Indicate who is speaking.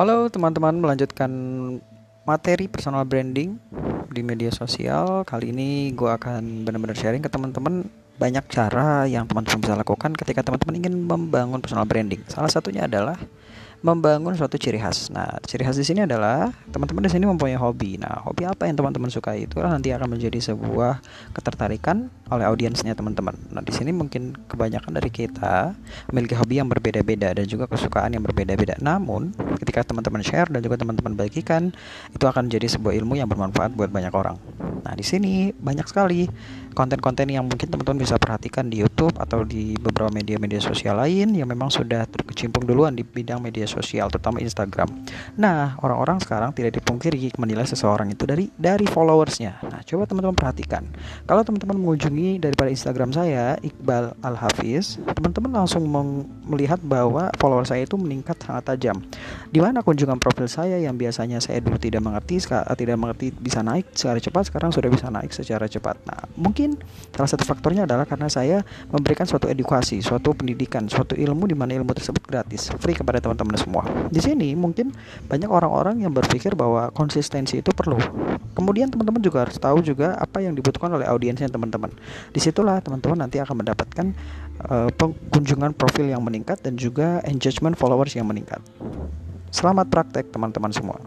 Speaker 1: Halo teman-teman, melanjutkan materi personal branding di media sosial. Kali ini gue akan benar-benar sharing ke teman-teman banyak cara yang teman-teman bisa lakukan ketika teman-teman ingin membangun personal branding. Salah satunya adalah membangun suatu ciri khas. Nah, ciri khas di sini adalah teman-teman di sini mempunyai hobi. Nah, hobi apa yang teman-teman suka itu nanti akan menjadi sebuah ketertarikan oleh audiensnya teman-teman. Nah, di sini mungkin kebanyakan dari kita memiliki hobi yang berbeda-beda dan juga kesukaan yang berbeda-beda. Namun, ketika teman-teman share dan juga teman-teman bagikan, itu akan menjadi sebuah ilmu yang bermanfaat buat banyak orang. Nah, di sini banyak sekali konten-konten yang mungkin teman-teman bisa perhatikan di YouTube atau di beberapa media-media sosial lain yang memang sudah terkecimpung duluan di bidang media sosial terutama Instagram. Nah, orang-orang sekarang tidak dipungkiri menilai seseorang itu dari dari followersnya. Coba teman-teman perhatikan. Kalau teman-teman mengunjungi daripada Instagram saya Iqbal Al Hafiz, teman-teman langsung melihat bahwa follower saya itu meningkat sangat tajam. Di mana kunjungan profil saya yang biasanya saya dulu tidak mengerti, tidak mengerti bisa naik secara cepat, sekarang sudah bisa naik secara cepat. Nah, mungkin salah satu faktornya adalah karena saya memberikan suatu edukasi, suatu pendidikan, suatu ilmu di mana ilmu tersebut gratis, free kepada teman-teman semua. Di sini mungkin banyak orang-orang yang berpikir bahwa konsistensi itu perlu. Kemudian teman-teman juga harus tahu juga apa yang dibutuhkan oleh audiensnya teman-teman. Di situlah teman-teman nanti akan mendapatkan uh, kunjungan profil yang meningkat dan juga engagement followers yang meningkat. Selamat praktek teman-teman semua.